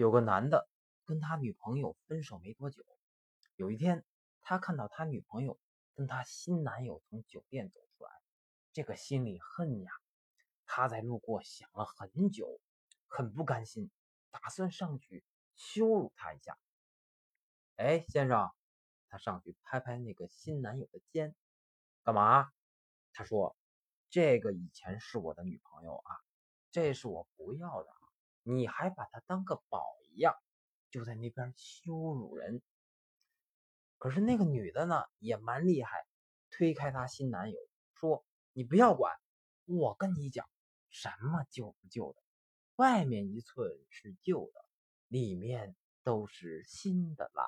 有个男的跟他女朋友分手没多久，有一天他看到他女朋友跟他新男友从酒店走出来，这个心里恨呀！他在路过想了很久，很不甘心，打算上去羞辱他一下。哎，先生，他上去拍拍那个新男友的肩，干嘛？他说：“这个以前是我的女朋友啊，这是我不要的。”你还把他当个宝一样，就在那边羞辱人。可是那个女的呢，也蛮厉害，推开她新男友说：“你不要管，我跟你讲，什么旧不旧的，外面一寸是旧的，里面都是新的啦。”